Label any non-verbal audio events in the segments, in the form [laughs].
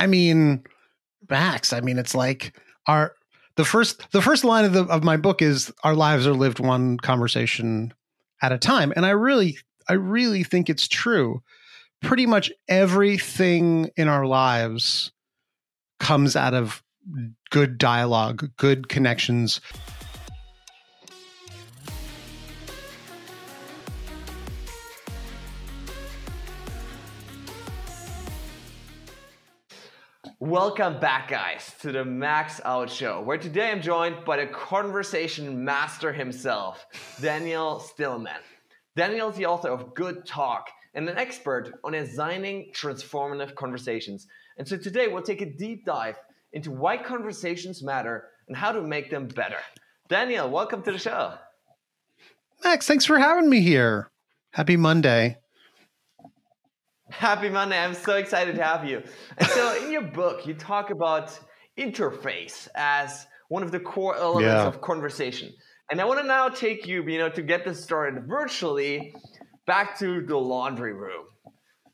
I mean, Max, I mean, it's like our the first the first line of the of my book is our lives are lived one conversation at a time, and I really I really think it's true. Pretty much everything in our lives comes out of good dialogue, good connections. Welcome back, guys, to the Max Out Show, where today I'm joined by the conversation master himself, Daniel Stillman. Daniel is the author of Good Talk and an expert on designing transformative conversations. And so today we'll take a deep dive into why conversations matter and how to make them better. Daniel, welcome to the show. Max, thanks for having me here. Happy Monday. Happy Monday. I'm so excited to have you. And so, in your book, you talk about interface as one of the core elements yeah. of conversation. And I want to now take you, you know, to get this started virtually back to the laundry room.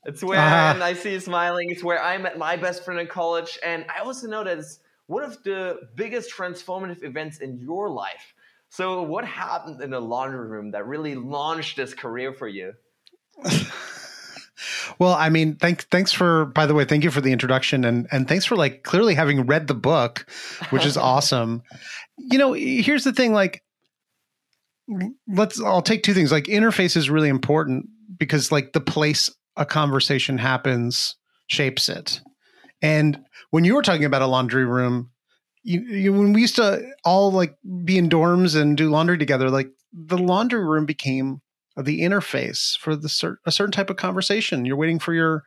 It's where, uh-huh. [laughs] and I see you smiling, it's where I met my best friend in college. And I also know that it's one of the biggest transformative events in your life. So, what happened in the laundry room that really launched this career for you? [laughs] Well, I mean, thanks thanks for by the way, thank you for the introduction and and thanks for like clearly having read the book, which is [laughs] awesome. You know, here's the thing like let's I'll take two things. Like interface is really important because like the place a conversation happens shapes it. And when you were talking about a laundry room, you, you, when we used to all like be in dorms and do laundry together, like the laundry room became the interface for the cer- a certain type of conversation. You're waiting for your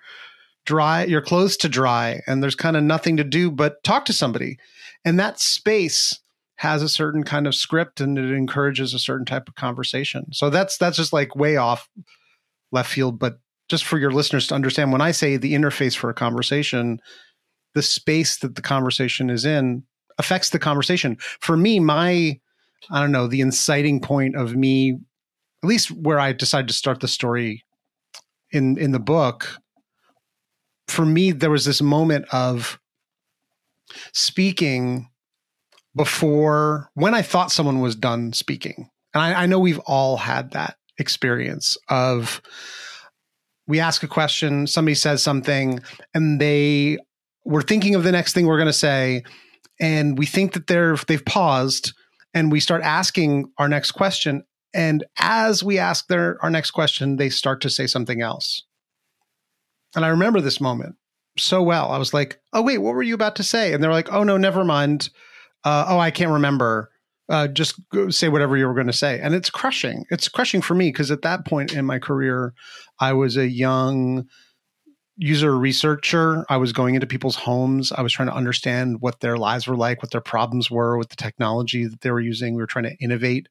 dry your clothes to dry and there's kind of nothing to do but talk to somebody. And that space has a certain kind of script and it encourages a certain type of conversation. So that's that's just like way off left field, but just for your listeners to understand when I say the interface for a conversation, the space that the conversation is in affects the conversation. For me, my I don't know, the inciting point of me at least where I decided to start the story in in the book, for me there was this moment of speaking before when I thought someone was done speaking. And I, I know we've all had that experience of we ask a question, somebody says something, and they were thinking of the next thing we're going to say, and we think that they're they've paused, and we start asking our next question, and as we ask their our next question, they start to say something else. And I remember this moment so well. I was like, "Oh wait, what were you about to say?" And they're like, "Oh no, never mind. Uh, oh, I can't remember. Uh, just say whatever you were going to say." And it's crushing. It's crushing for me because at that point in my career, I was a young user researcher. I was going into people's homes. I was trying to understand what their lives were like, what their problems were with the technology that they were using. We were trying to innovate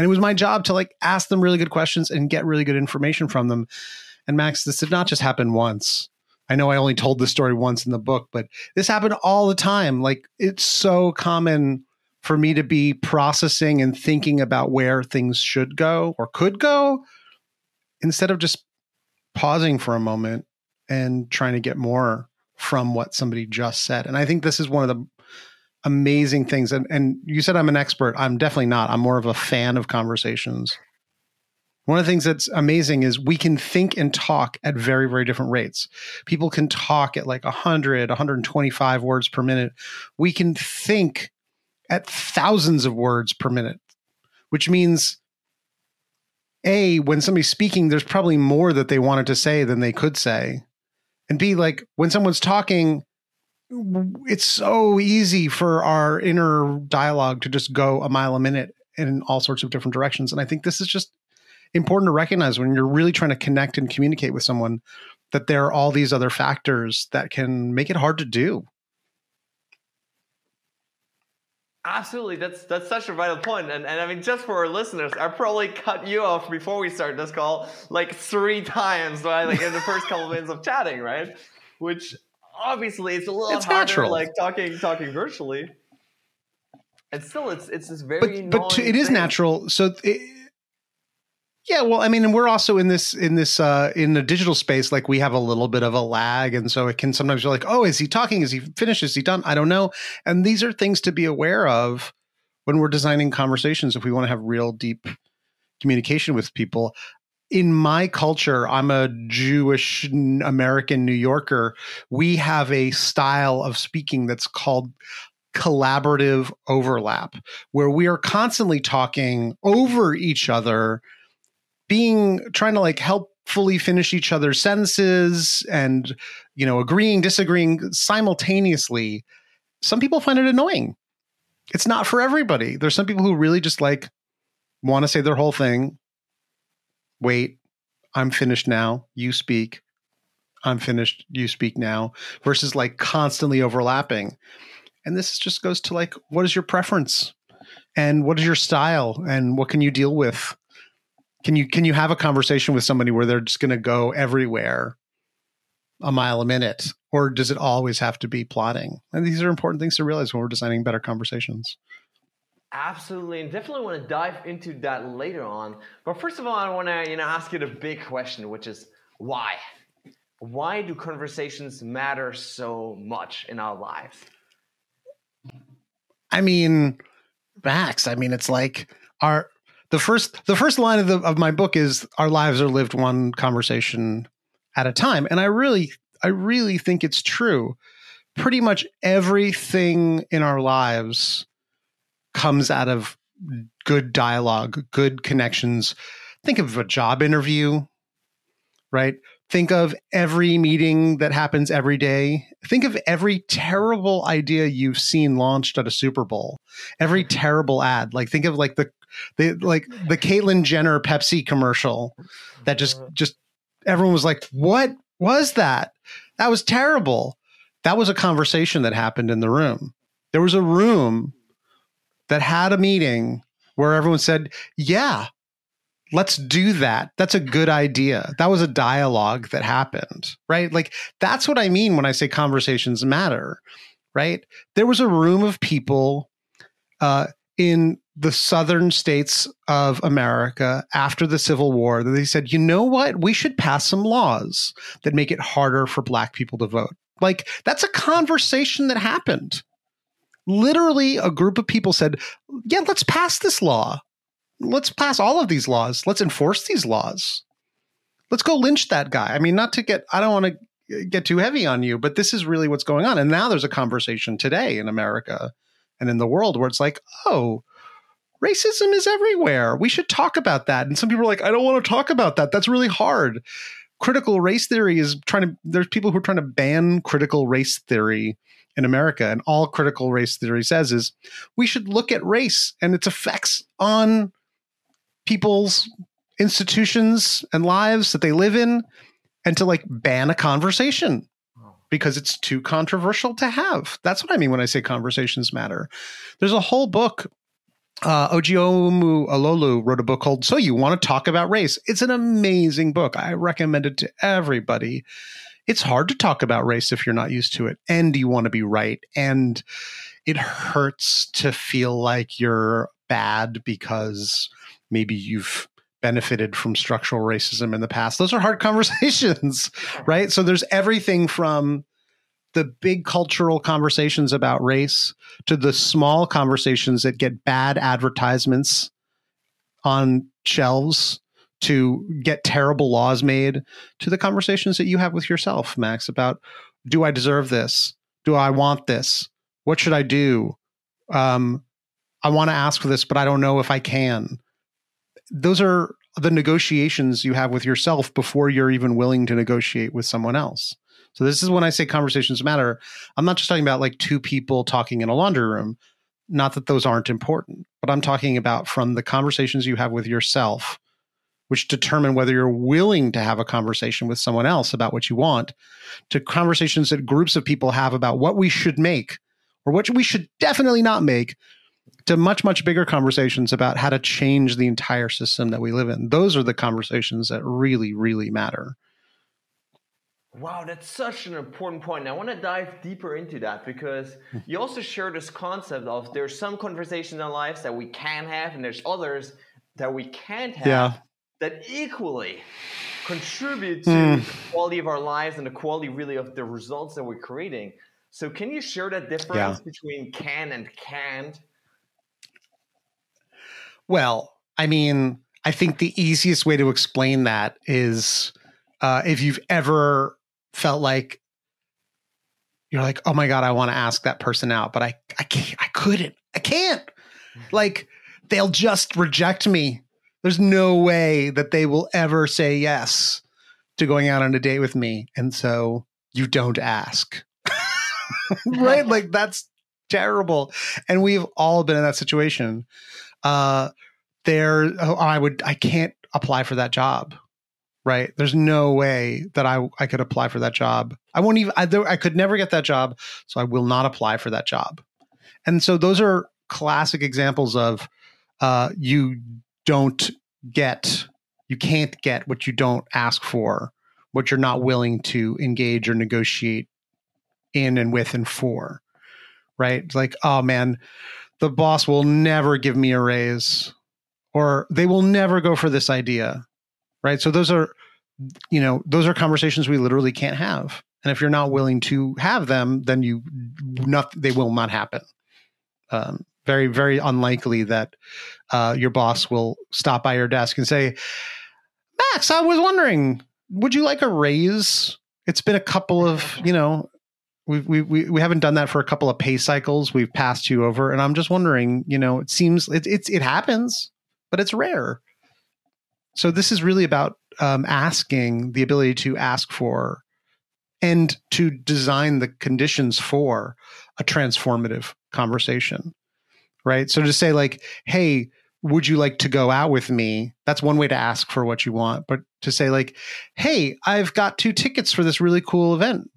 and it was my job to like ask them really good questions and get really good information from them. And Max, this did not just happen once. I know I only told this story once in the book, but this happened all the time. Like it's so common for me to be processing and thinking about where things should go or could go instead of just pausing for a moment and trying to get more from what somebody just said. And I think this is one of the amazing things. And, and you said I'm an expert. I'm definitely not. I'm more of a fan of conversations. One of the things that's amazing is we can think and talk at very, very different rates. People can talk at like 100, 125 words per minute. We can think at thousands of words per minute, which means A, when somebody's speaking, there's probably more that they wanted to say than they could say. And B, like when someone's talking, it's so easy for our inner dialogue to just go a mile a minute in all sorts of different directions. And I think this is just important to recognize when you're really trying to connect and communicate with someone that there are all these other factors that can make it hard to do. Absolutely, that's that's such a vital point, and and I mean, just for our listeners, I probably cut you off before we start this call like three times, right? Like in the first couple of minutes of chatting, right? Which obviously it's a little it's harder, natural. like talking talking virtually. And still, it's it's this very. But but to, it is thing. natural. So it, Yeah, well, I mean, and we're also in this in this uh in the digital space, like we have a little bit of a lag, and so it can sometimes be like, oh, is he talking? Is he finished? Is he done? I don't know. And these are things to be aware of when we're designing conversations if we want to have real deep communication with people. In my culture, I'm a Jewish American New Yorker. We have a style of speaking that's called collaborative overlap, where we are constantly talking over each other being trying to like help fully finish each other's sentences and you know agreeing disagreeing simultaneously. Some people find it annoying. It's not for everybody. There's some people who really just like want to say their whole thing wait i'm finished now you speak i'm finished you speak now versus like constantly overlapping. And this just goes to like what is your preference? And what is your style? And what can you deal with? Can you can you have a conversation with somebody where they're just going to go everywhere a mile a minute? Or does it always have to be plotting? And these are important things to realize when we're designing better conversations absolutely and definitely want to dive into that later on. But first of all i want to you know ask you the big question which is why? Why do conversations matter so much in our lives? I mean max i mean it's like our the first the first line of the of my book is our lives are lived one conversation at a time. And i really i really think it's true. Pretty much everything in our lives comes out of good dialogue good connections think of a job interview right think of every meeting that happens every day think of every terrible idea you've seen launched at a super bowl every terrible ad like think of like the they like the Caitlyn Jenner Pepsi commercial that just uh-huh. just everyone was like, "What was that? That was terrible." That was a conversation that happened in the room. There was a room that had a meeting where everyone said, "Yeah, let's do that. That's a good idea." That was a dialogue that happened, right? Like that's what I mean when I say conversations matter, right? There was a room of people uh, in the southern states of America after the Civil War that they said, you know what? We should pass some laws that make it harder for black people to vote. Like, that's a conversation that happened. Literally, a group of people said, yeah, let's pass this law. Let's pass all of these laws. Let's enforce these laws. Let's go lynch that guy. I mean, not to get, I don't want to get too heavy on you, but this is really what's going on. And now there's a conversation today in America and in the world where it's like, oh, racism is everywhere. We should talk about that. And some people are like, I don't want to talk about that. That's really hard. Critical race theory is trying to, there's people who are trying to ban critical race theory in America. And all critical race theory says is we should look at race and its effects on people's institutions and lives that they live in and to like ban a conversation because it's too controversial to have. That's what I mean when I say conversations matter. There's a whole book uh, Ijeoma Oluo wrote a book called So You Want to Talk About Race. It's an amazing book. I recommend it to everybody. It's hard to talk about race if you're not used to it, and you want to be right. And it hurts to feel like you're bad because maybe you've benefited from structural racism in the past. Those are hard [laughs] conversations, right? So there's everything from the big cultural conversations about race to the small conversations that get bad advertisements on shelves to get terrible laws made to the conversations that you have with yourself max about do i deserve this? Do i want this? What should i do? Um, i want to ask for this but i don't know if i can. Those are the negotiations you have with yourself before you're even willing to negotiate with someone else. So this is when I say conversations matter. I'm not just talking about like two people talking in a laundry room. Not that those aren't important, but I'm talking about from the conversations you have with yourself, which determine whether you're willing to have a conversation with someone else about what you want, to conversations that groups of people have about what we should make or what we should definitely not make, to much, much bigger conversations about how to change the entire system that we live in. Those are the conversations that really, really matter. Wow, that's such an important point. I want to dive deeper into that because hmm. you also share this concept of there's some conversations in our lives that we can have, and there's others that we can't have. Yeah. That equally contribute to mm. the quality of our lives and the quality really of the results that we're creating. So can you share that difference yeah. between can and can't? Well, I mean, I think the easiest way to explain that is uh, if you've ever felt like you're like, oh my god, I want to ask that person out, but I I can't, I couldn't, I can't. Like they'll just reject me. There's no way that they will ever say yes to going out on a date with me, and so you don't ask, [laughs] right? like that's terrible, and we've all been in that situation. Uh, there, oh, I would, I can't apply for that job right? There's no way that I I could apply for that job. I won't even I, I could never get that job, so I will not apply for that job. And so those are classic examples of uh, you don't get you can't get what you don't ask for, what you're not willing to engage or negotiate in and with and for. Right? Like, oh man, the boss will never give me a raise or they will never go for this idea right so those are you know those are conversations we literally can't have and if you're not willing to have them then you not they will not happen um, very very unlikely that uh, your boss will stop by your desk and say max i was wondering would you like a raise? It's been a couple of you know we we we haven't done that for a couple of pay cycles. We've passed you over. And i'm just wondering you know it seems it, it's it happens but it's rare. So this is really about um, asking the ability to ask for and to design the conditions for a transformative conversation right? So to say like hey would you like to go out with me? That's one way to ask for what you want but to say like hey i've got two tickets for this really cool event.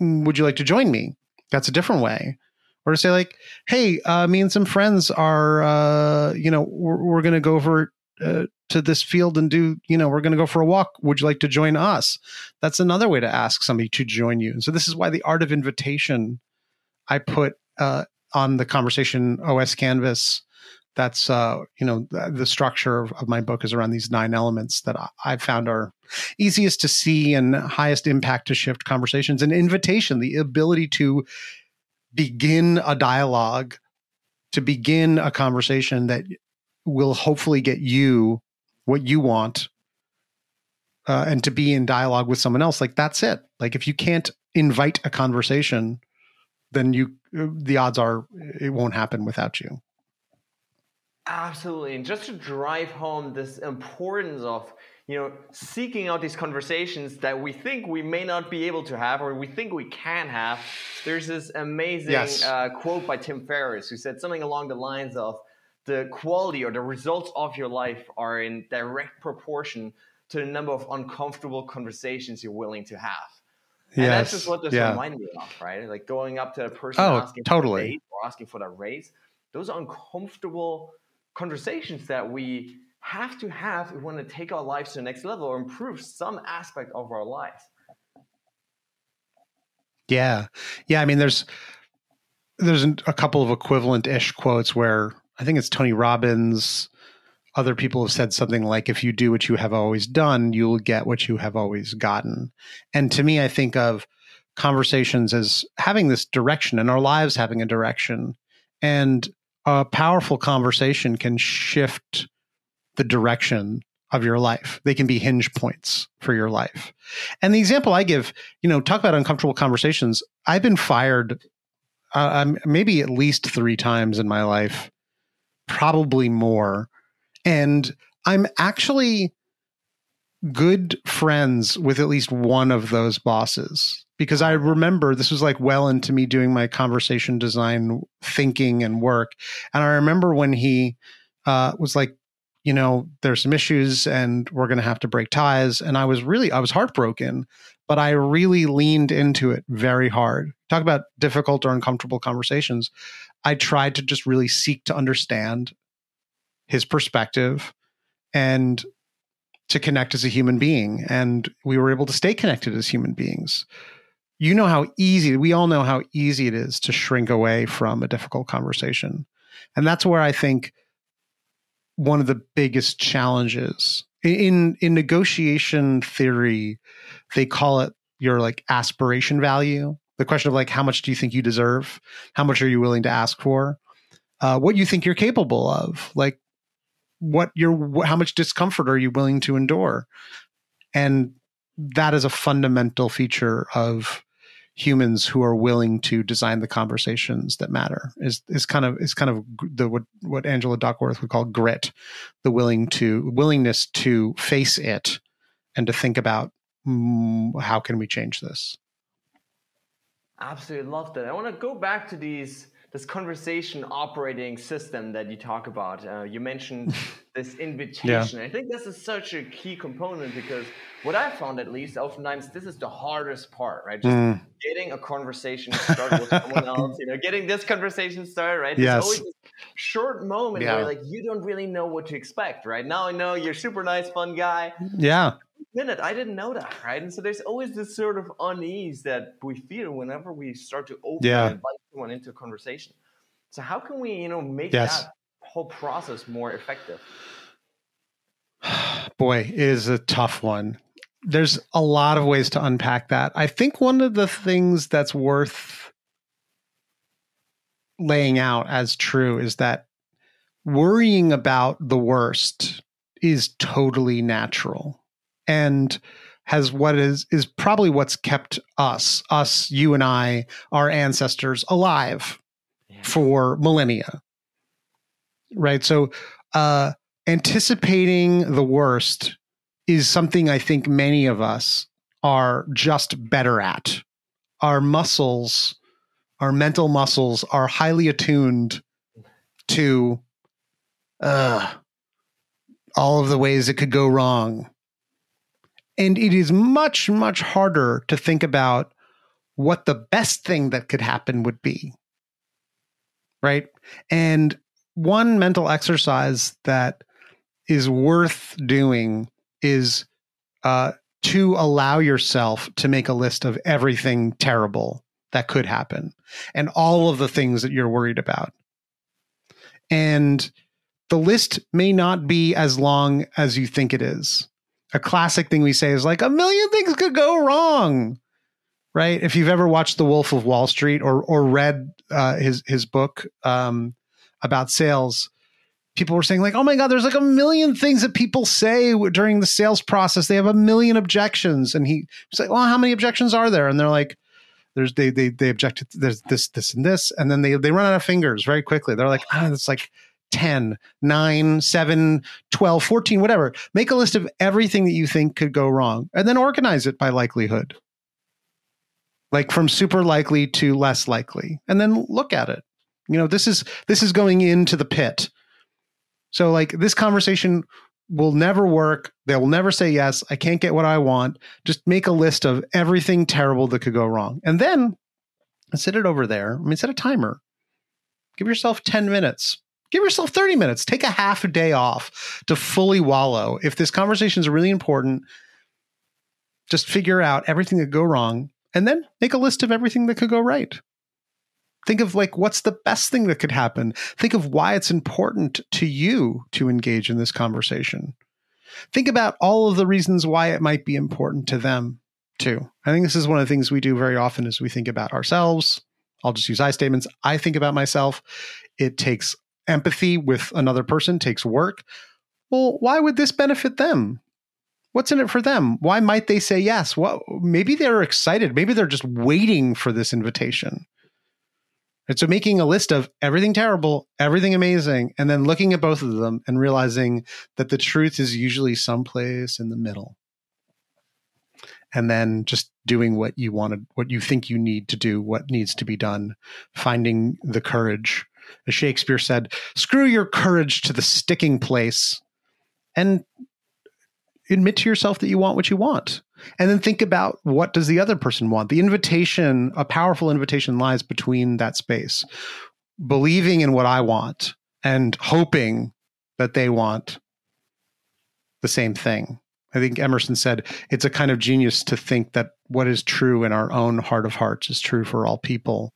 Mm, would you like to join me? That's a different way. Or to say like hey uh, me and some friends are uh, you know we're, we're going to go over uh, to this field and do you know we're going to go for a walk. Would you like to join us? That's another way to ask somebody to join you. And so this is why the art of invitation i put uh, on the conversation os canvas that's uh, you know the, structure of, of, my book is around these nine elements that I, I found are easiest to see and highest impact to shift conversations. And invitation the ability to begin a dialogue to begin a conversation that will hopefully get you what you want uh, and to be in dialogue with someone else. Like that's it. Like if you can't invite a conversation then you the odds are it won't happen without you absolutely and just to drive home this importance of you know seeking out these conversations that we think we may not be able to have or we think we can have there's this amazing yes. uh, quote by tim ferriss who said something along the lines of the quality or the results of your life are in direct proportion to the number of uncomfortable conversations you're willing to have. And yes. that's just what this yeah. reminded me of, right? Like going up to a person oh, asking totally. for or asking for that raise. Those are uncomfortable conversations that we have to have if we want to take our lives to the next level or improve some aspect of our lives. Yeah. Yeah. I mean, there's there's a couple of equivalent ish quotes where I think it's Tony Robbins. Other people have said something like, if you do what you have always done, you'll get what you have always gotten. And to me, I think of conversations as having this direction and our lives having a direction. And a powerful conversation can shift the direction of your life. They can be hinge points for your life. And the example I give, you know, talk about uncomfortable conversations. I've been fired uh, I'm maybe at least three times in my life probably more. And I'm actually good friends with at least one of those bosses because I remember this was like well into me doing my conversation design thinking and work. And I remember when he uh, was like, you know, there's some issues and we're going to have to break ties. And I was really, I was heartbroken, but I really leaned into it very hard. Talk about difficult or uncomfortable conversations. I tried to just really seek to understand his perspective and to connect as a human being. And we were able to stay connected as human beings. You know how easy, we all know how easy it is to shrink away from a difficult conversation. And that's where I think one of the biggest challenges in in negotiation theory, they call it your like aspiration value. The question of like how much do you think you deserve? How much are you willing to ask for? Uh, what you think you're capable of? Like what you're how much discomfort are you willing to endure? And that is a fundamental feature of humans who are willing to design the conversations that matter is is kind of is kind of the what what Angela Duckworth would call grit, the willing to willingness to face it and to think about mm, how can we change this. Absolutely love that. I want to go back to these this conversation operating system that you talk about. Uh, you mentioned [laughs] this invitation. Yeah. I think this is such a key component because what I found, at least, oftentimes this is the hardest part, right? Just mm. getting a conversation started with someone [laughs] else. You know, getting this conversation started, right? Yes. There's always this short moment yeah. where like you don't really know what to expect, right? Now I know you're super nice, fun guy. Yeah minute i didn't know that right? And so there's always this sort of unease that we feel whenever we start to open yeah. and invite someone into a conversation. So how can we you know make yes. that whole process more effective? [sighs] Boy it is a tough one. There's a lot of ways to unpack that. I think one of the things that's worth laying out as true is that worrying about the worst is totally natural and has what is is probably what's kept us us you and i our ancestors alive yeah. for millennia. Right? So uh anticipating the worst is something i think many of us are just better at. Our muscles our mental muscles are highly attuned to uh all of the ways it could go wrong and it is much, much harder to think about what the best thing that could happen would be. Right. And one mental exercise that is worth doing is uh, to allow yourself to make a list of everything terrible that could happen and all of the things that you're worried about. And the list may not be as long as you think it is a classic thing we say is like a million things could go wrong right? If you've ever watched the wolf of wall street or or read uh, his his book um, about sales people were saying like oh my god there's like a million things that people say during the sales process. They have a million objections. And he was like well how many objections are there? And they're like there's they they they object to there's this this and this and then they they run out of fingers very quickly. They're like oh, it's like 10, 9, 7, 12, 14, whatever. Make a list of everything that you think could go wrong and then organize it by likelihood. Like from super likely to less likely. And then look at it. You know, this is this is going into the pit. So like this conversation will never work. They will never say yes. I can't get what I want. Just make a list of everything terrible that could go wrong. And then set it over there. I mean, set a timer. Give yourself 10 minutes Give yourself 30 minutes. Take a half a day off to fully wallow. If this conversation is really important, just figure out everything that go wrong and then make a list of everything that could go right. Think of like what's the best thing that could happen. Think of why it's important to you to engage in this conversation. Think about all of the reasons why it might be important to them too. I think this is one of the things we do very often is we think about ourselves. I'll just use I statements. I think about myself. It takes empathy with another person takes work. Well, why would this benefit them? What's in it for them? Why might they say yes? Well, maybe they're excited. Maybe they're just waiting for this invitation. And so making a list of everything terrible, everything amazing, and then looking at both of them and realizing that the truth is usually someplace in the middle. And then just doing what you wanted, what you think you need to do, what needs to be done, finding the courage as Shakespeare said, screw your courage to the sticking place and admit to yourself that you want what you want. And then think about what does the other person want? The invitation, a powerful invitation lies between that space. Believing in what I want and hoping that they want the same thing. I think Emerson said it's a kind of genius to think that what is true in our own heart of hearts is true for all people.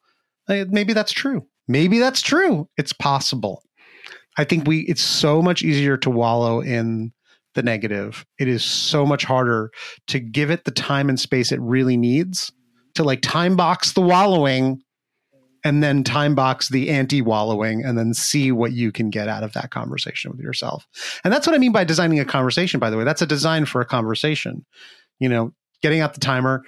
Maybe that's true. Maybe that's true. It's possible. I think we it's so much easier to wallow in the negative, it is so much harder to give it the time and space it really needs to like time box the wallowing and then time box the anti wallowing and then see what you can get out of that conversation with yourself. And that's what I mean by designing a conversation, by the way. That's a design for a conversation. You know, getting out the timer,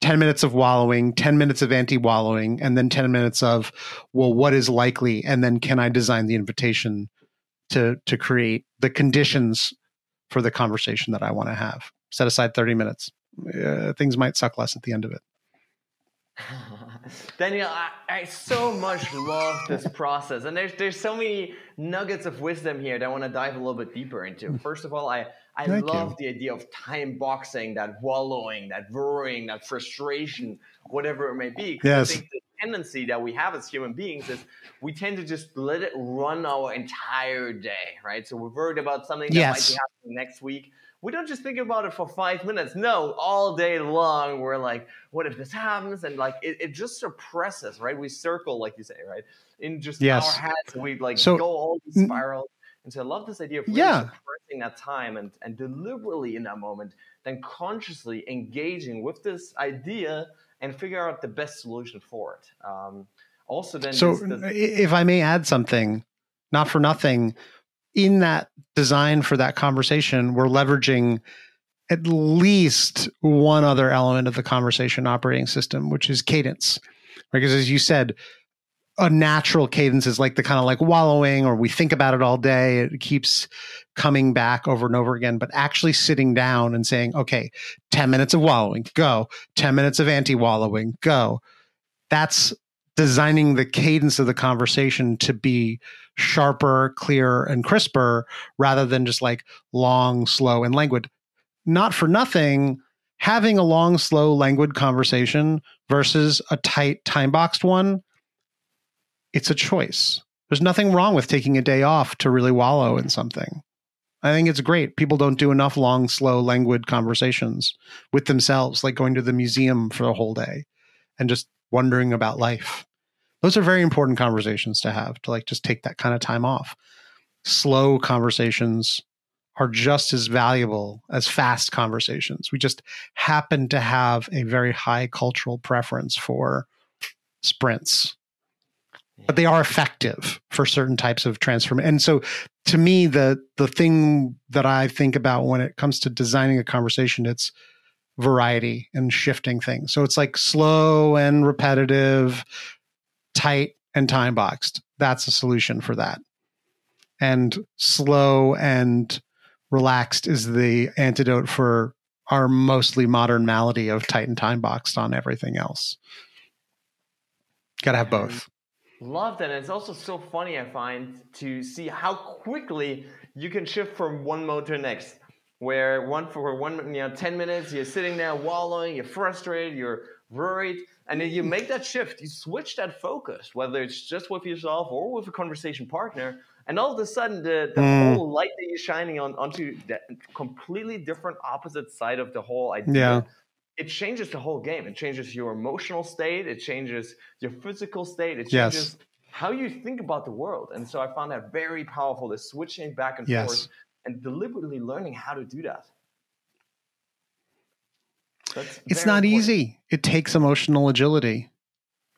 10 minutes of wallowing, 10 minutes of anti wallowing, and then 10 minutes of, well, what is likely? And then can I design the invitation to, to create the conditions for the conversation that I want to have? Set aside 30 minutes. Uh, things might suck less at the end of it. [laughs] Daniel, I, I, so much love this [laughs] process, and there's there's so many nuggets of wisdom here that I want to dive a little bit deeper into. Mm. First of all, I I Thank love you. the idea of time boxing, that wallowing, that worrying, that frustration, whatever it may be. Yes. I think the tendency that we have as human beings is we tend to just let it run our entire day, right? So we're worried about something that yes. might be happening next week we don't just think about it for five minutes. No, all day long, we're like, what if this happens? And like, it, it just suppresses, right? We circle, like you say, right? In just yes. our heads, we like so, go all these spirals. And so I love this idea of really yeah. suppressing that time and, and deliberately in that moment, then consciously engaging with this idea and figure out the best solution for it. Um, also, then, so this, this, if I may add something, not for nothing, in that design for that conversation, we're leveraging at least one other element of the conversation operating system, which is cadence. Because as you said, a natural cadence is like the kind of like wallowing, or we think about it all day. It keeps coming back over and over again. But actually sitting down and saying, okay, 10 minutes of wallowing, go. 10 minutes of anti wallowing, go. That's designing the cadence of the conversation to be sharper, clearer, and crisper rather than just like long, slow, and languid. Not for nothing, having a long, slow, languid conversation versus a tight, time boxed one, it's a choice. There's nothing wrong with taking a day off to really wallow in something. I think it's great. People don't do enough long, slow, languid conversations with themselves, like going to the museum for a whole day and just wondering about life those are very important conversations to have to like just take that kind of time off slow conversations are just as valuable as fast conversations we just happen to have a very high cultural preference for sprints but they are effective for certain types of transformation and so to me the the thing that i think about when it comes to designing a conversation it's variety and shifting things so it's like slow and repetitive tight and time boxed. That's a solution for that. And slow and relaxed is the antidote for our mostly modern malady of tight and time boxed on everything else. Got to have both. Love that. And it's also so funny, I find, to see how quickly you can shift from one mode to the next. Where one for one, you know, 10 minutes, you're sitting there wallowing, you're frustrated, you're worried. And then you make that shift, you switch that focus, whether it's just with yourself or with a conversation partner, and all of a sudden the, the mm. whole light that you're shining on onto that completely different opposite side of the whole idea. Yeah. It changes the whole game. It changes your emotional state. It changes your physical state. It changes yes. how you think about the world. And so I found that very powerful. The switching back and yes. forth and deliberately learning how to do that. That's it's not important. easy. It takes emotional agility.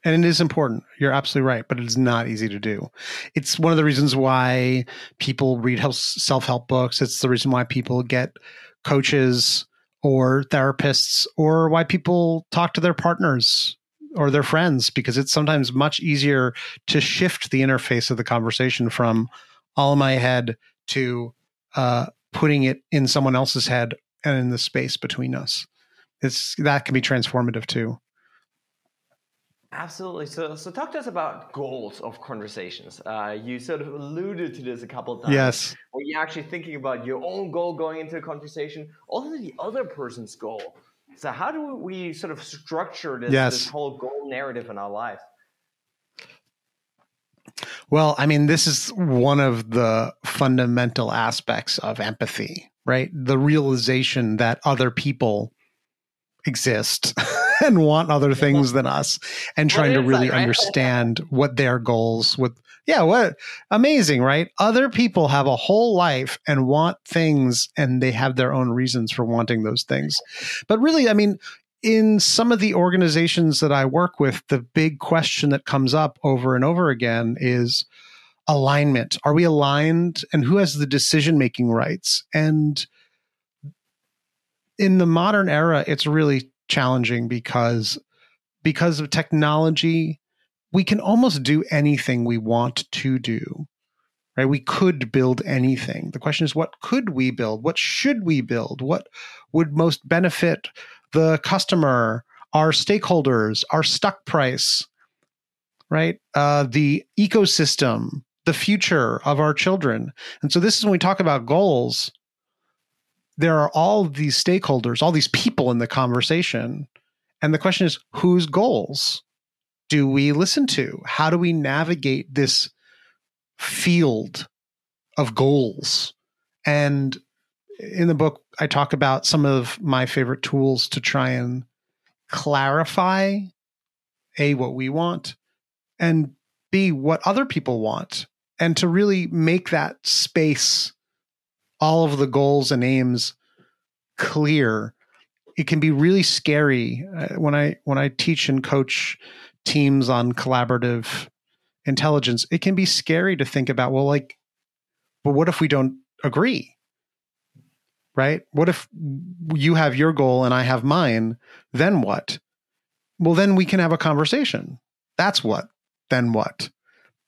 And it is important. You're absolutely right, but it is not easy to do. It's one of the reasons why people read self help books. It's the reason why people get coaches or therapists, or why people talk to their partners or their friends, because it's sometimes much easier to shift the interface of the conversation from all in my head to uh, putting it in someone else's head and in the space between us it's that can be transformative too. Absolutely. So, so talk to us about goals of conversations. Uh, you sort of alluded to this a couple of times. Yes. Where you're actually thinking about your own goal going into a conversation, also the other person's goal. So, how do we sort of structure this, yes. this whole goal narrative in our life? Well, I mean, this is one of the fundamental aspects of empathy, right? The realization that other people exist [laughs] and want other things than us and trying to really right? [laughs] understand what their goals with yeah what amazing right? Other people have a whole life and want things and they have their own reasons for wanting those things. But really i mean in some of the organizations that i work with the big question that comes up over and over again is alignment. Are we aligned? And who has the decision making rights? And in the modern era it's really challenging because because of technology we can almost do anything we want to do right? We could build anything. The question is what could we build? What should we build? What would most benefit the customer our stakeholders our stock price right? Uh, the ecosystem the future of our children. And so this is when we talk about goals there are all these stakeholders, all these people in the conversation. And the question is, whose goals do we listen to? How do we navigate this field of goals? And in the book, I talk about some of my favorite tools to try and clarify A, what we want, and B, what other people want, and to really make that space all of the goals and aims clear it can be really scary uh, when i when i teach and coach teams on collaborative intelligence it can be scary to think about well like but what if we don't agree? Right? What if you have your goal and i have mine? Then what? Well then we can have a conversation. That's what then what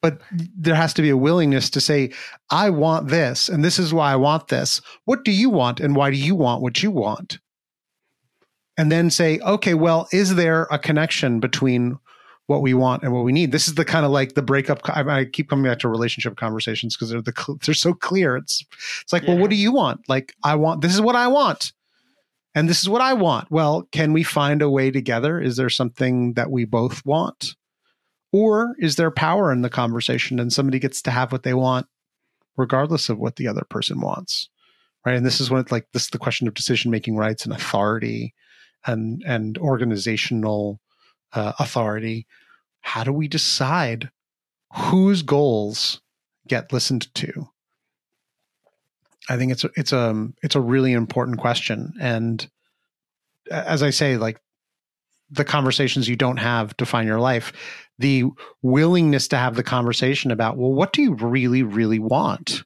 but there has to be a willingness to say i want this and this is why i want this. What do you want and why do you want what you want? And then say okay well is there a connection between what we want and what we need? This is the kind of like the breakup i, keep coming back to relationship conversations because they're the they're so clear. It's it's like yeah. well what do you want? Like i want this is what i want and this is what i want. Well can we find a way together? Is there something that we both want or is there power in the conversation and somebody gets to have what they want regardless of what the other person wants? Right. And this is when it's like this is the question of decision making rights and authority and and organizational uh, authority. How do we decide whose goals get listened to? I think it's a, it's a it's a really important question, and as I say, like the conversations you don't have define your life the willingness to have the conversation about, well, what do you really, really want?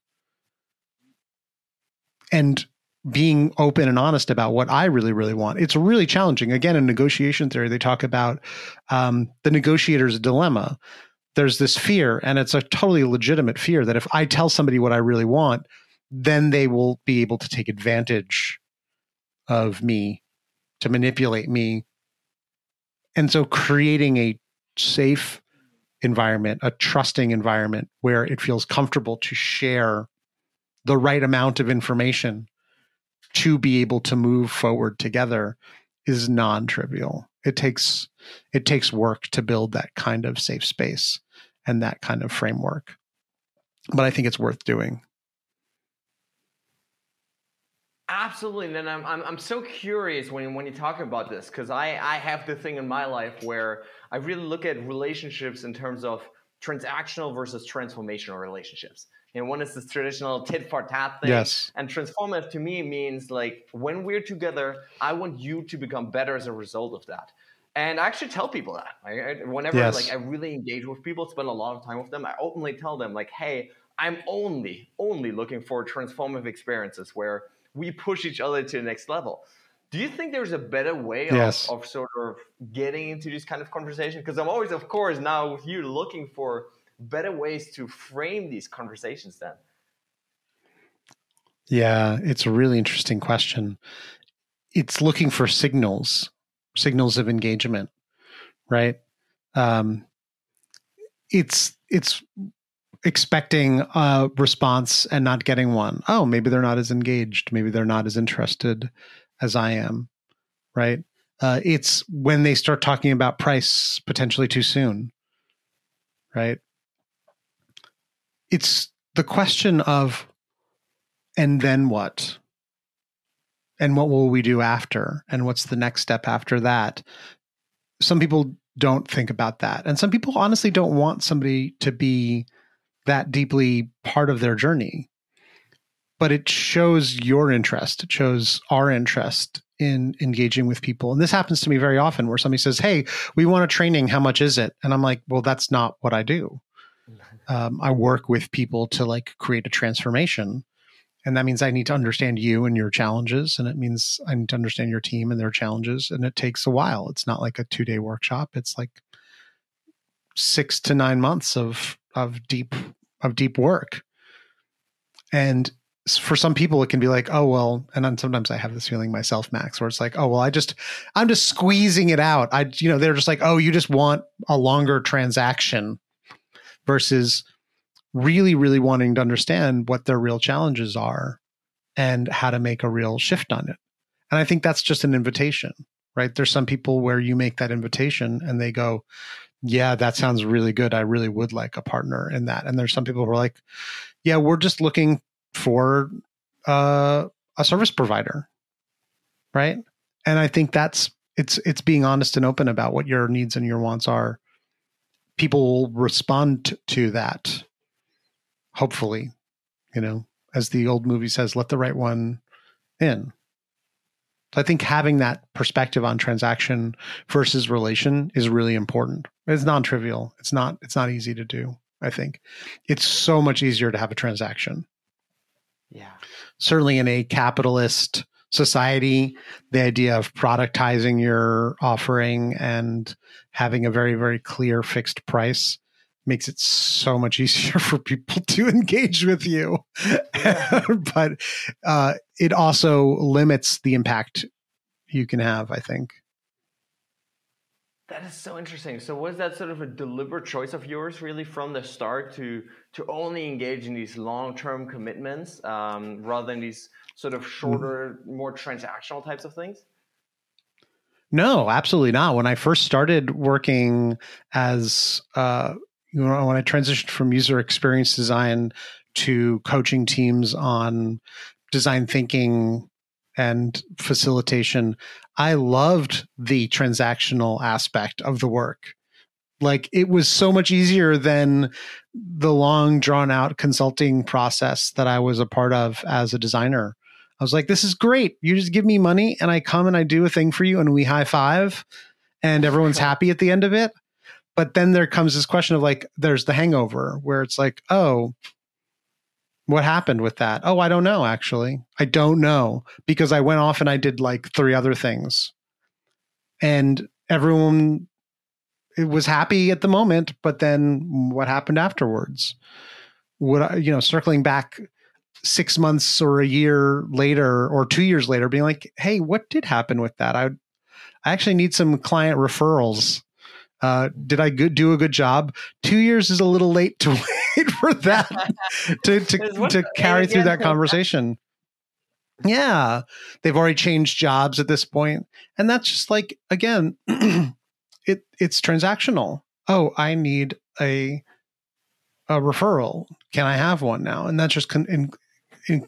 And being open and honest about what I really, really want. It's really challenging. Again, in negotiation theory, they talk about um, the negotiator's dilemma. There's this fear, and it's a totally legitimate fear that if I tell somebody what I really want, then they will be able to take advantage of me to manipulate me. And so creating a safe environment, a trusting environment where it feels comfortable to share the right amount of information to be able to move forward together is non-trivial. It takes it takes work to build that kind of safe space and that kind of framework. But I think it's worth doing. Absolutely, and I'm, I'm I'm so curious when when you talk about this because I I have the thing in my life where I really look at relationships in terms of transactional versus transformational relationships. And one is this traditional tit for tat thing. Yes. And transformative to me means like when we're together, I want you to become better as a result of that. And I actually tell people that. Right? Whenever yes. like I really engage with people, spend a lot of time with them, I openly tell them like, hey, I'm only, only looking for transformative experiences where we push each other to the next level. Do you think there's a better way of, yes. of sort of getting into this kind of conversation? Because I'm always, of course, now with you looking for better ways to frame these conversations then. Yeah, it's a really interesting question. It's looking for signals, signals of engagement, right? Um, it's it's expecting a response and not getting one. Oh, maybe they're not as engaged. Maybe they're not as interested as I am. Right. Uh, it's when they start talking about price potentially too soon. Right. It's the question of, and then what? And what will we do after? And what's the next step after that? some people don't think about that. And some people honestly don't want somebody to be that deeply part of their journey. But it shows your interest. It shows our interest in engaging with people. And this happens to me very often where somebody says, Hey, we want a training. How much is it? And I'm like, Well, that's not what I do. [laughs] Um, I work with people to like create a transformation. And that means I need to understand you and your challenges. And it means I need to understand your team and their challenges. And it takes a while. It's not like a two day workshop. It's like six to nine months of of deep of deep work. And for some people it can be like oh well and then sometimes i have this feeling myself max where it's like oh well i just i'm just squeezing it out. I you know they're just like oh you just want a longer transaction versus really really wanting to understand what their real challenges are and how to make a real shift on it. And i think that's just an invitation right? There's some people where you make that invitation and they go yeah that sounds really good i really would like a partner in that and there's some people who are like yeah we're just looking for uh, a service provider, right? And I think that's it's it's being honest and open about what your needs and your wants are. People will respond to that. Hopefully, you know, as the old movie says, let the right one in. So I think having that perspective on transaction versus relation is really important. It's non-trivial. It's not it's not easy to do, I think. It's so much easier to have a transaction yeah. Certainly in a capitalist society, the idea of productizing your offering and having a very, very clear fixed price makes it so much [laughs] easier for people to engage with you. [laughs] But uh, it also limits the impact you can have, I think. That is so interesting. So was that sort of a deliberate choice of yours, really, from the start to to only engage in these long term commitments um, rather than these sort of shorter, more transactional types of things? No, absolutely not. When I first started working as uh, you know, when I transitioned from user experience design to coaching teams on design thinking and facilitation, I loved the transactional aspect of the work. Like it was so much easier than the long drawn out consulting process that I was a part of as a designer. I was like, this is great. You just give me money and I come and I do a thing for you and we high five and everyone's happy at the end of it. But then there comes this question of like, there's the hangover where it's like, oh, what happened with that? Oh, I don't know, actually. I don't know because I went off and I did like three other things. And everyone it was happy at the moment, but then what happened afterwards? Would I, you know, circling back six months or a year later or two years later, being like, hey, what did happen with that? I, I actually need some client referrals uh, did I good, do a good job? Two years is a little late to [laughs] wait for that [laughs] to to, to carry through that conversation. Yeah, they've already changed jobs at this point, and that's just like again, [clears throat] it it's transactional. Oh, I need a a referral. Can I have one now? And that's just con- in, in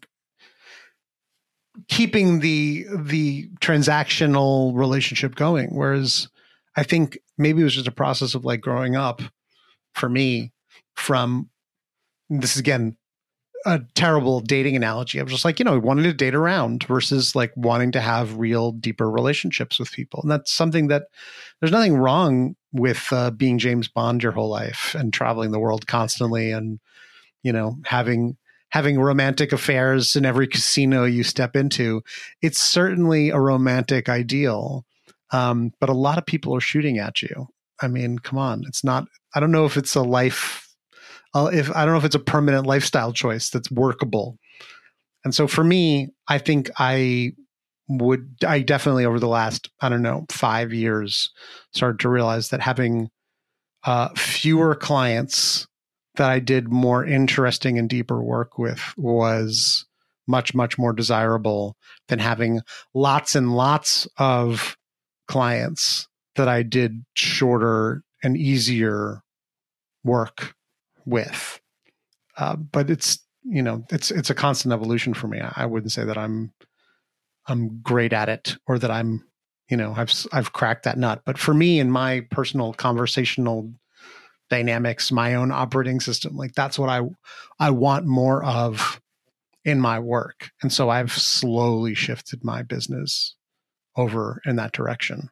keeping the the transactional relationship going. Whereas I think maybe it was just a process of like growing up for me from this is again a terrible dating analogy. I was just like, you know, wanting to date around versus like wanting to have real deeper relationships with people. And that's something that there's nothing wrong with uh, being James Bond your whole life and traveling the world constantly and, you know, having having romantic affairs in every casino you step into. It's certainly a romantic ideal. Um, but a lot of people are shooting at you. I mean, come on, it's not. I don't know if it's a life. Uh, if I don't know if it's a permanent lifestyle choice that's workable. And so for me, I think I would. I definitely over the last I don't know five years started to realize that having uh, fewer clients that I did more interesting and deeper work with was much much more desirable than having lots and lots of clients that I did shorter and easier work with. Uh, but it's you know it's it's a constant evolution for me. I wouldn't say that I'm I'm great at it or that I'm you know, I've I've cracked that nut. But for me in my personal conversational dynamics, my own operating system, like that's what I I want more of in my work. And so I've slowly shifted my business over in that direction.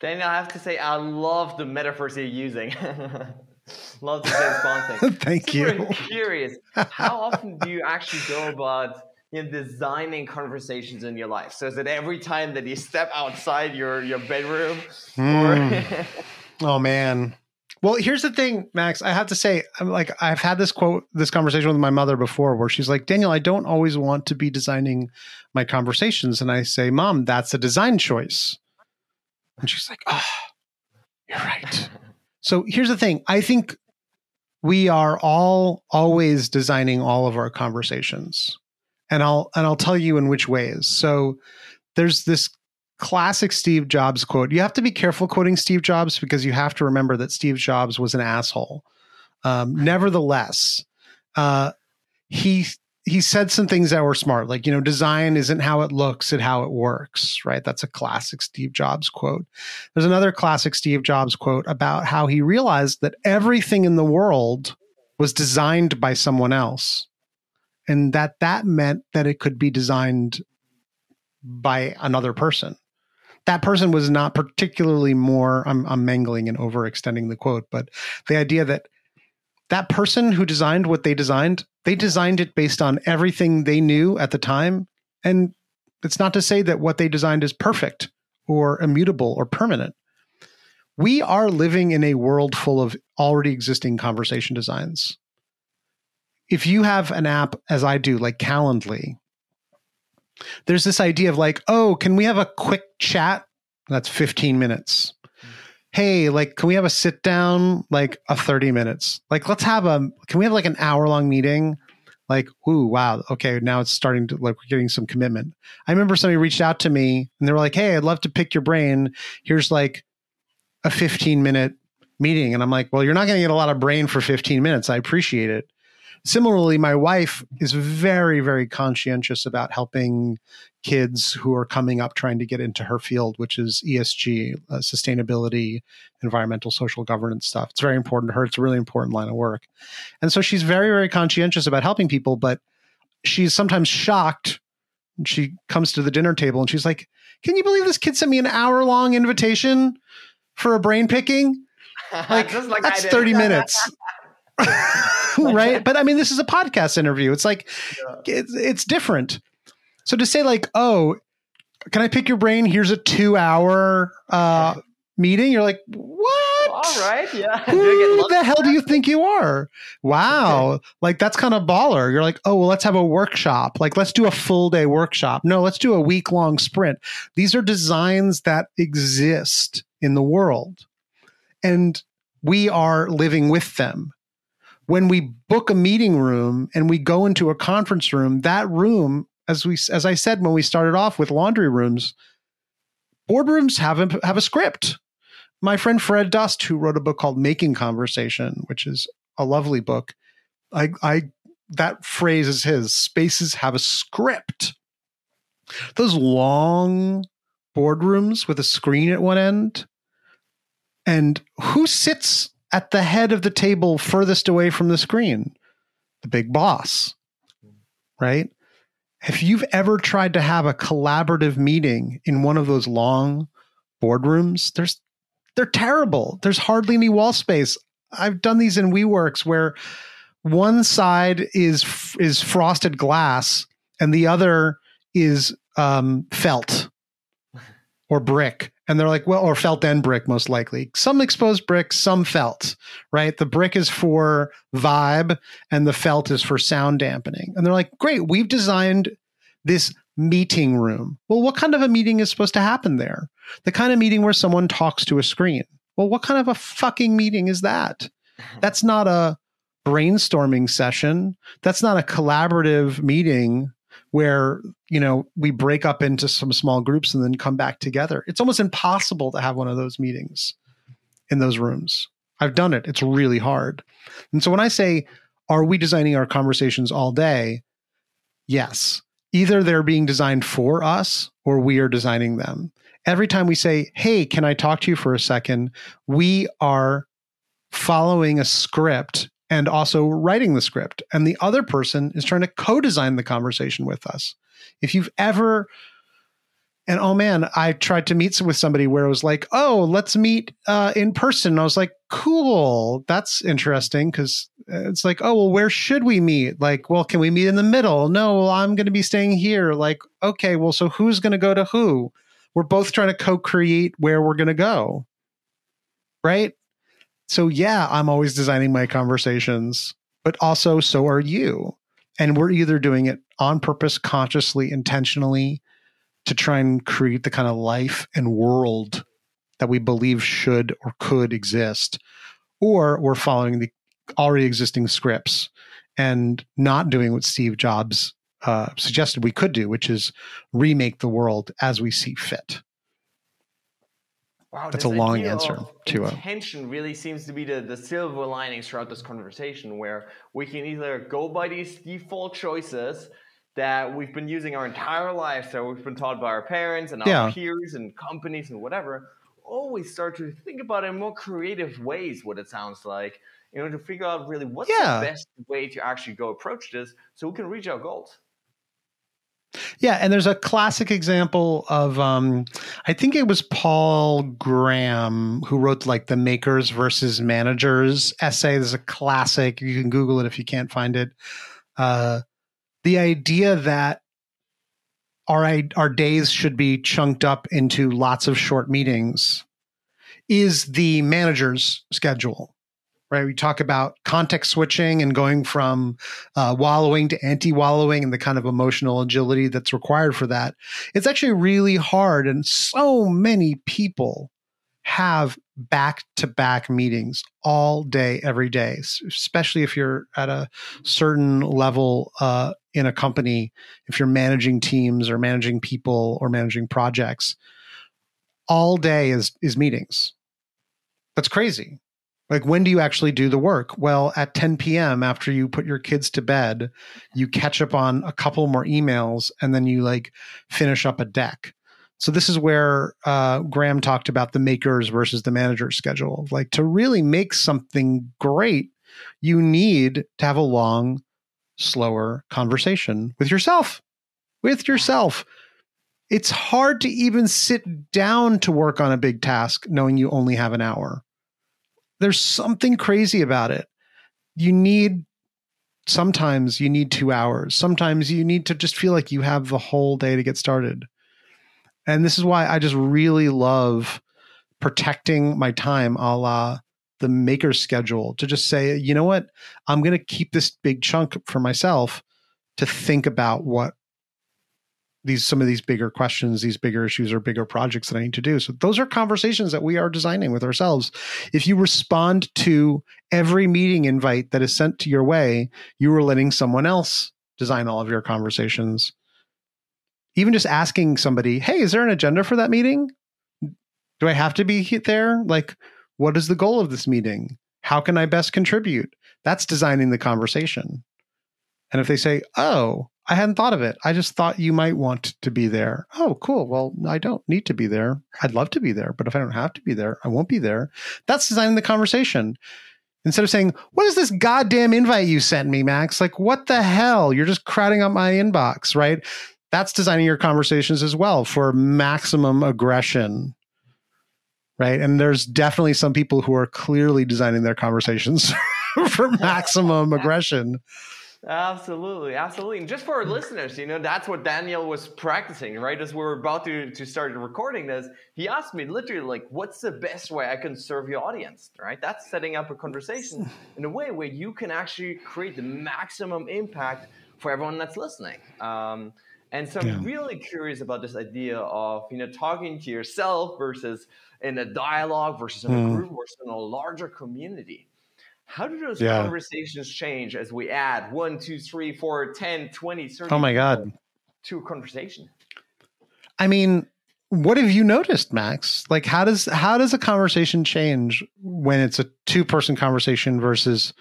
Daniel, I have to say, I love the metaphors you're using. [laughs] [laughs] love the James thing. Thank Super you. curious, how often do you actually go about know, designing conversations in your life? So is it every time that you step outside your, your bedroom? Mm. [laughs] oh, man. Well, here's the thing, Max. I have to say, I'm like, I've had this quote, this conversation with my mother before, where she's like, "Daniel, I don't always want to be designing my conversations," and I say, "Mom, that's a design choice." And she's like, "Oh, you're right." [laughs] so here's the thing. I think we are all always designing all of our conversations, and I'll and I'll tell you in which ways. So there's this classic Steve Jobs quote. You have to be careful quoting Steve Jobs because you have to remember that Steve Jobs was an asshole. Um, nevertheless, uh, he he said some things that were smart, like you know, design isn't how it looks; it how it works. Right? That's a classic Steve Jobs quote. There's another classic Steve Jobs quote about how he realized that everything in the world was designed by someone else, and that that meant that it could be designed by another person that person was not particularly more I'm, I'm mangling and overextending the quote but the idea that that person who designed what they designed they designed it based on everything they knew at the time and it's not to say that what they designed is perfect or immutable or permanent we are living in a world full of already existing conversation designs if you have an app as i do like calendly there's this idea of like, oh, can we have a quick chat? That's 15 minutes. Hey, like, can we have a sit down, like a 30 minutes? Like, let's have a, can we have like an hour long meeting? Like, ooh, wow. Okay. Now it's starting to, like, we're getting some commitment. I remember somebody reached out to me and they were like, hey, I'd love to pick your brain. Here's like a 15 minute meeting. And I'm like, well, you're not going to get a lot of brain for 15 minutes. I appreciate it. Similarly, my wife is very, very conscientious about helping kids who are coming up trying to get into her field, which is ESG, uh, sustainability, environmental, social governance stuff. It's very important to her. It's a really important line of work. And so she's very, very conscientious about helping people, but she's sometimes shocked. She comes to the dinner table and she's like, Can you believe this kid sent me an hour long invitation for a brain picking? [laughs] Like, like that's 30 minutes. [laughs] [laughs] right? But I mean, this is a podcast interview. It's like yeah. it's, it's different. So to say like, oh, can I pick your brain? Here's a two hour uh, meeting. You're like, what? All right, yeah. [laughs] Who the hell do you think you are? Wow, like that's kind of baller. You're like, oh well, let's have a workshop. Like let's do a full day workshop. No, let's do a week long sprint. These are designs that exist in the world, and we are living with them when we book a meeting room and we go into a conference room, that room, as we as I said when we started off with laundry rooms, boardrooms have a, have a script. My friend Fred Dust, who wrote a book called Making Conversation, which is a lovely book, I, I that phrase is his. Spaces have a script. Those long boardrooms with a screen at one end, and who sits at the head of the table furthest away from the screen, the big boss, right? If you've ever tried to have a collaborative meeting in one of those long boardrooms, there's they're terrible. There's hardly any wall space. I've done these in WeWorks where one side is is frosted glass and the other is um, felt or brick and they're like, well, or felt and brick, most likely. Some exposed brick, some felt, right? The brick is for vibe and the felt is for sound dampening. And they're like, great, we've designed this meeting room. Well, what kind of a meeting is supposed to happen there? The kind of meeting where someone talks to a screen. Well, what kind of a fucking meeting is that? Mm-hmm. That's not a brainstorming session. That's not a collaborative meeting where you know we break up into some small groups and then come back together. It's almost impossible to have one of those meetings in those rooms. I've done it. It's really hard. And so when i say are we designing our conversations all day? Yes. Either they're being designed for us or we are designing them. Every time we say, Hey, can I talk to you for a second? We are following a script and also writing the script. And the other person is trying to co design the conversation with us. If you've ever, and oh man, I tried to meet with somebody where it was like, oh, let's meet uh, in person. And I was like, cool, that's interesting because it's like, oh, well, where should we meet? Like, well, can we meet in the middle? No, well, I'm going to be staying here. Like, okay, well, so who's going to go to who? We're both trying to co create where we're going to go. Right. So, yeah, I'm always designing my conversations, but also so are you. And we're either doing it on purpose, consciously, intentionally to try and create the kind of life and world that we believe should or could exist, or we're following the already existing scripts and not doing what Steve Jobs uh, suggested we could do, which is remake the world as we see fit. Wow, that's a long answer to a intention. Really seems to be the, the silver lining throughout this conversation, where we can either go by these default choices that we've been using our entire life, that we've been taught by our parents and our yeah. peers and companies and whatever, always start to think about it in more creative ways. What it sounds like, you know, to figure out really what's yeah. the best way to actually go approach this, so we can reach our goals. Yeah, and there's a classic example of um, I think it was Paul Graham who wrote like the makers versus managers essay. There's a classic. You can Google it if you can't find it. Uh, the idea that our our days should be chunked up into lots of short meetings is the manager's schedule right? We talk about context switching and going from uh, wallowing to anti wallowing and the kind of emotional agility that's required for that. It's actually really hard. And so many people have back to back meetings all day, every day, especially if you're at a certain level uh, in a company, if you're managing teams or managing people or managing projects. All day is is meetings. That's crazy like, when do you actually do the work? Well, at 10 p.m., after you put your kids to bed, you catch up on a couple more emails and then you like finish up a deck. So, this is where uh, Graham talked about the makers versus the manager schedule. Like, to really make something great, you need to have a long, slower conversation with yourself. With yourself. It's hard to even sit down to work on a big task knowing you only have an hour there's something crazy about it. You need sometimes you need two hours. Sometimes you need to just feel like you have the whole day to get started. And this is why I just really love protecting my time a la the maker's schedule to just say, you know what, I'm going to keep this big chunk for myself to think about what these some of these bigger questions these bigger issues or bigger projects that i need to do. So those are conversations that we are designing with ourselves. If you respond to every meeting invite that is sent to your way you are letting someone else design all of your conversations. Even just asking somebody hey is there an agenda for that meeting? Do i have to be there? Like what is the goal of this meeting? How can i best contribute? That's designing the conversation. And if they say oh I hadn't thought of it. I just thought you might want to be there. Oh, cool. Well, I don't need to be there. I'd love to be there, but if I don't have to be there, I won't be there. That's designing the conversation. Instead of saying, What is this goddamn invite you sent me, Max? Like, what the hell? You're just crowding up my inbox, right? That's designing your conversations as well for maximum aggression. Right. And there's definitely some people who are clearly designing their conversations [laughs] for [laughs] maximum aggression. Absolutely, absolutely. And just for our listeners, you know, that's what Daniel was practicing, right? As we were about to, to start recording this, he asked me literally, like, what's the best way I can serve your audience, right? That's setting up a conversation in a way where you can actually create the maximum impact for everyone that's listening. Um, and so I'm yeah. really curious about this idea of, you know, talking to yourself versus in a dialogue versus in a mm. group versus in a larger community. How do those yeah. conversations change as we add one, two, three, four, 10, 20, 30 Oh my God. To a conversation? I mean, what have you noticed, Max? Like how does how does a conversation change when it's a two person conversation versus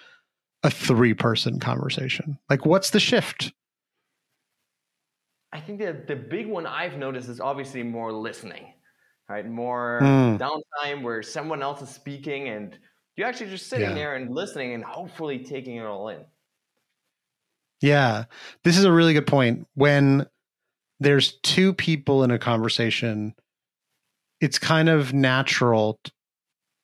a three person conversation? Like what's the shift? I think that the big one I've noticed is obviously more listening, right? More mm. downtime where someone else is speaking and you're actually just sitting yeah. there and listening and hopefully taking it all in. Yeah. This is a really good point. When there's two people in a conversation, it's kind of natural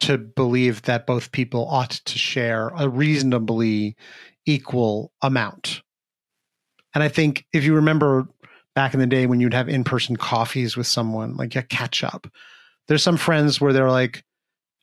to believe that both people ought to share a reasonably equal amount. And I think if you remember back in the day when you'd have in-person coffees with someone, like a catch up, there's some friends where they're like,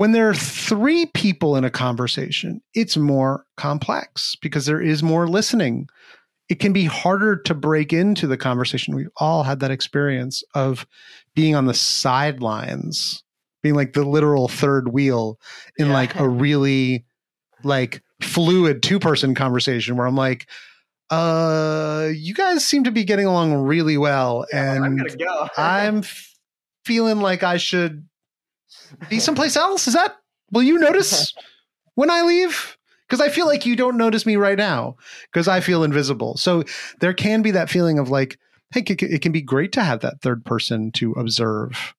When there are three people in a conversation, it's more complex because there is more listening. It can be harder to break into the conversation. We've all had that experience of being on the sidelines, being like the literal third wheel in yeah. like a really like fluid two person conversation where I'm like, uh, you guys seem to be getting along really well. Yeah, and I'm, go. [laughs] I'm feeling like I should be someplace else. Is that, will you notice [laughs] when I leave? Because I feel like you don't notice me right now because I feel invisible. So there can be that feeling of like, hey, it can be great to have that third person to observe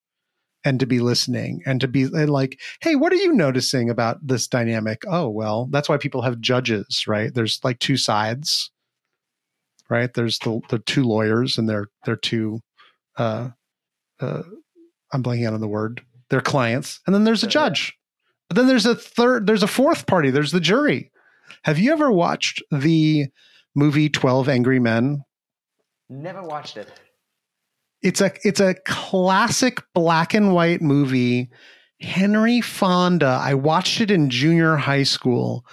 and to be listening and to be and like hey what are you noticing about this dynamic oh well that's why people have judges right there's like two sides right there's the the two lawyers and they're they're two uh uh i'm blanking out on the word they're clients and then there's a judge but then there's a third there's a fourth party there's the jury have you ever watched the movie 12 angry men never watched it it's a it's a classic black and white movie. Henry Fonda. I watched it in junior high school.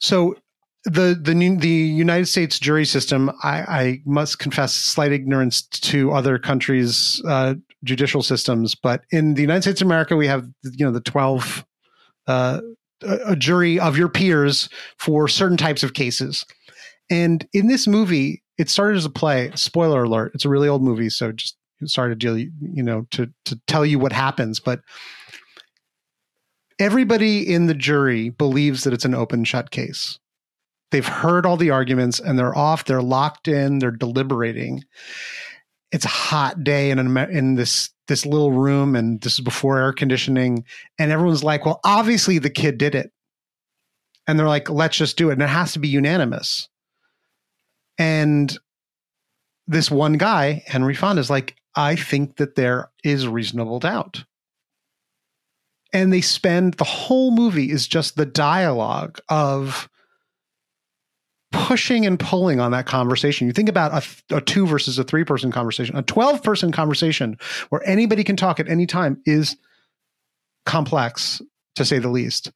So the the the United States jury system, I, I must confess slight ignorance to other countries' uh, judicial systems, but in the United States of America, we have you know the twelve uh, a jury of your peers for certain types of cases, and in this movie, it started as a play. Spoiler alert: it's a really old movie, so just sorry to deal, you know, to to tell you what happens. But everybody in the jury believes that it's an open shut case. They've heard all the arguments and they're off. They're locked in. They're deliberating. It's a hot day in in this this little room, and this is before air conditioning. And everyone's like, "Well, obviously the kid did it." And they're like, "Let's just do it." And it has to be unanimous. And this one guy, Henry Fonda, is like, I think that there is reasonable doubt. And they spend the whole movie is just the dialogue of pushing and pulling on that conversation. You think about a, a two versus a three person conversation, a 12 person conversation where anybody can talk at any time is complex to say the least.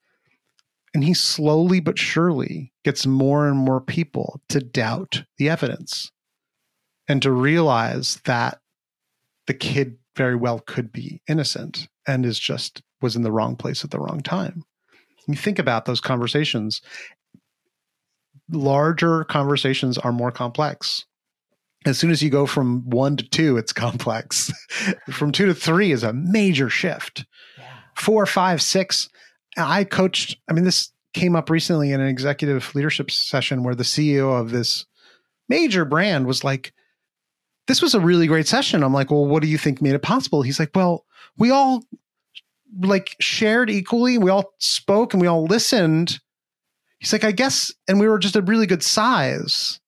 And he slowly but surely gets more and more people to doubt the evidence and to realize that the kid very well could be innocent and is just was in the wrong place at the wrong time. You think about those conversations. Larger conversations are more complex. As soon as you go from one to two, it's complex. [laughs] from two to three is a major shift. Yeah. Four, five, six, I coached, I mean, this came up recently in an executive leadership session where the CEO of this major brand was like, This was a really great session. I'm like, Well, what do you think made it possible? He's like, Well, we all like shared equally. We all spoke and we all listened. He's like, I guess, and we were just a really good size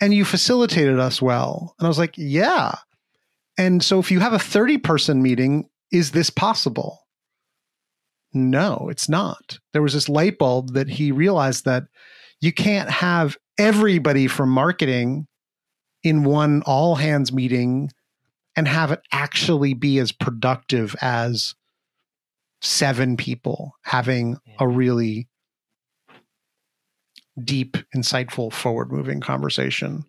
and you facilitated us well. And I was like, Yeah. And so if you have a 30 person meeting, is this possible? No, it's not. There was this light bulb that he realized that you can't have everybody from marketing in one all hands meeting and have it actually be as productive as seven people having a really deep, insightful, forward moving conversation.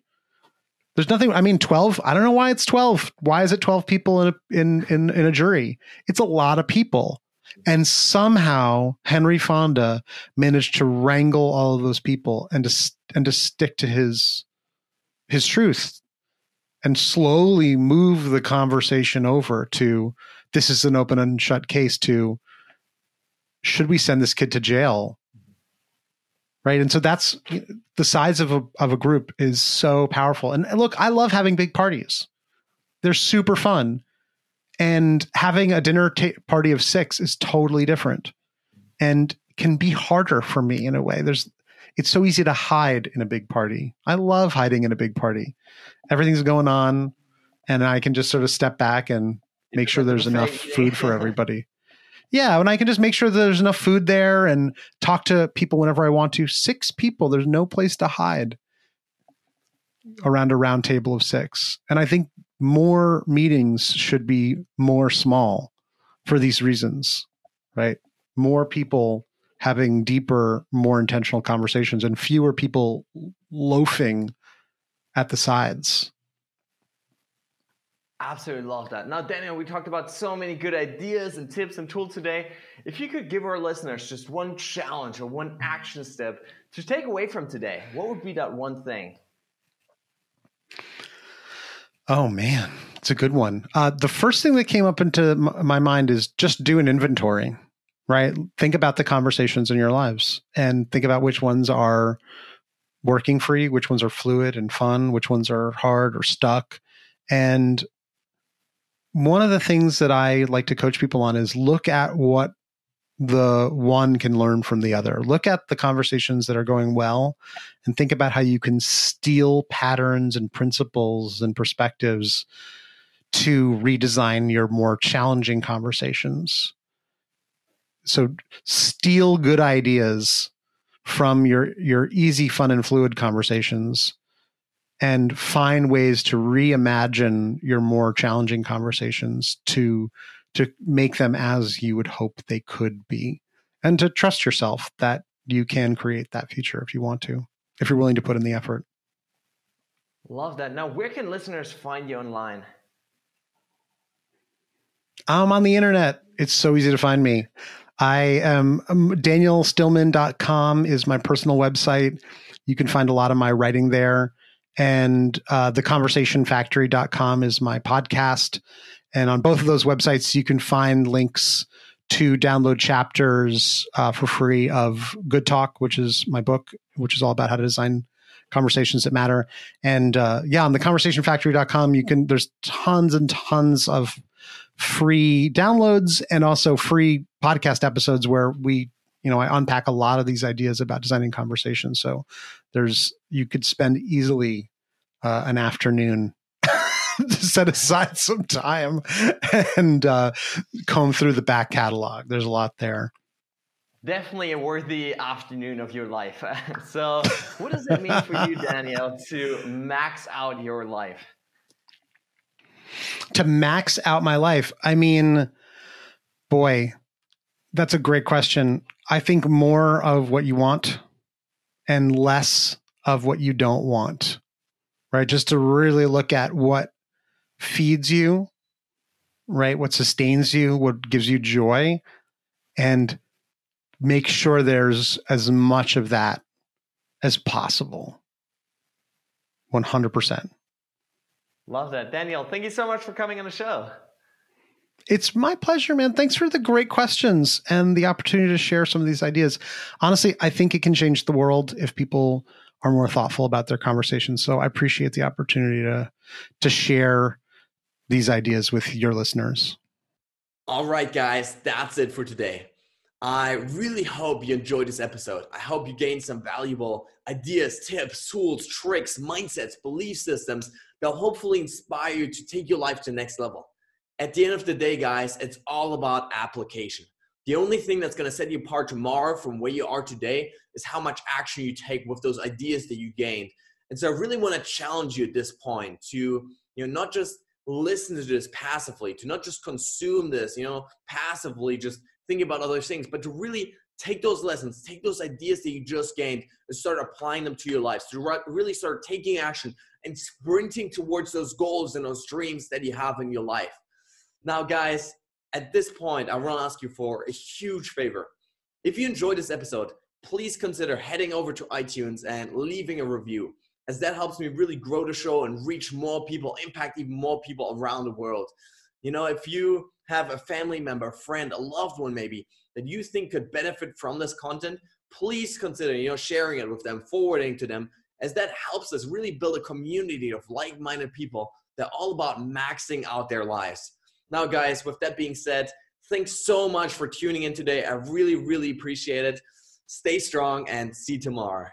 There's nothing. I mean, 12. I don't know why it's 12. Why is it 12 people in a, in in in a jury? It's a lot of people. And somehow Henry Fonda managed to wrangle all of those people and to and to stick to his his truth and slowly move the conversation over to this is an open and shut case to should we send this kid to jail right and so that's the size of a of a group is so powerful and look i love having big parties they're super fun and having a dinner ta- party of six is totally different and can be harder for me in a way. There's, it's so easy to hide in a big party. I love hiding in a big party. Everything's going on, and I can just sort of step back and make sure there's enough food for everybody. Yeah, and I can just make sure that there's enough food there and talk to people whenever I want to. Six people, there's no place to hide around a round table of six. And I think more meetings should be more small for these reasons, right? More people having deeper, more intentional conversations and fewer people loafing at the sides. Absolutely love that. Now, Daniel, we talked about so many good ideas and tips and tools today. If you could give our listeners just one challenge or one action step to take away from today, what would be that one thing? Oh man, it's a good one. Uh, the first thing that came up into my mind is just do an inventory, right? Think about the conversations in your lives and think about which ones are working for you, which ones are fluid and fun, which ones are hard or stuck. And one of the things that I like to coach people on is look at what the one can learn from the other. Look at the conversations that are going well and think about how you can steal patterns and principles and perspectives to redesign your more challenging conversations. So steal good ideas from your your easy fun and fluid conversations and find ways to reimagine your more challenging conversations to to make them as you would hope they could be. And to trust yourself that you can create that future if you want to if you're willing to put in the effort. Love that. Now where can listeners find you online? I'm on the internet. It's so easy to find me. I am um, danielstillman.com is my personal website. You can find a lot of my writing there and uh, theconversationfactory.com is my podcast and on both of those websites, you can find links to download chapters uh, for free of Good Talk, which is my book, which is all about how to design conversations that matter. And uh, yeah, on the conversationfactory.com, you can, there's tons and tons of free downloads and also free podcast episodes where we, you know, I unpack a lot of these ideas about designing conversations. So there's, you could spend easily uh, an afternoon [laughs] to set aside some time and uh, comb through the back catalog. There's a lot there. Definitely a worthy afternoon of your life. [laughs] so, what does it mean for you, [laughs] Daniel, to max out your life? To max out my life, I mean, boy, that's a great question. I think more of what you want and less of what you don't want, right? Just to really look at what feeds you, right? What sustains you, what gives you joy, and make sure there's as much of that as possible. 100%. Love that. Daniel, thank you so much for coming on the show. It's my pleasure, man. Thanks for the great questions and the opportunity to share some of these ideas. Honestly, I think it can change the world if people are more thoughtful about their conversations. So I appreciate the opportunity to to share these ideas with your listeners. All right, guys, that's it for today. I really hope you enjoyed this episode. I hope you gained some valuable ideas, tips, tools, tricks, mindsets, belief systems that'll hopefully inspire you to take your life to the next level. At the end of the day, guys, it's all about application. The only thing that's going to set you apart tomorrow from where you are today is how much action you take with those ideas that you gained. And so I really want to challenge you at this point to, you know, not just listen to this passively, to not just consume this, you know, passively, just think about other things, but to really take those lessons, take those ideas that you just gained, and start applying them to your lives. To really start taking action and sprinting towards those goals and those dreams that you have in your life. Now, guys, at this point, I want to ask you for a huge favor. If you enjoyed this episode, please consider heading over to iTunes and leaving a review, as that helps me really grow the show and reach more people, impact even more people around the world. You know, if you have a family member, friend, a loved one maybe that you think could benefit from this content, please consider, you know, sharing it with them, forwarding to them, as that helps us really build a community of like-minded people that are all about maxing out their lives. Now, guys, with that being said, thanks so much for tuning in today. I really, really appreciate it. Stay strong and see tomorrow.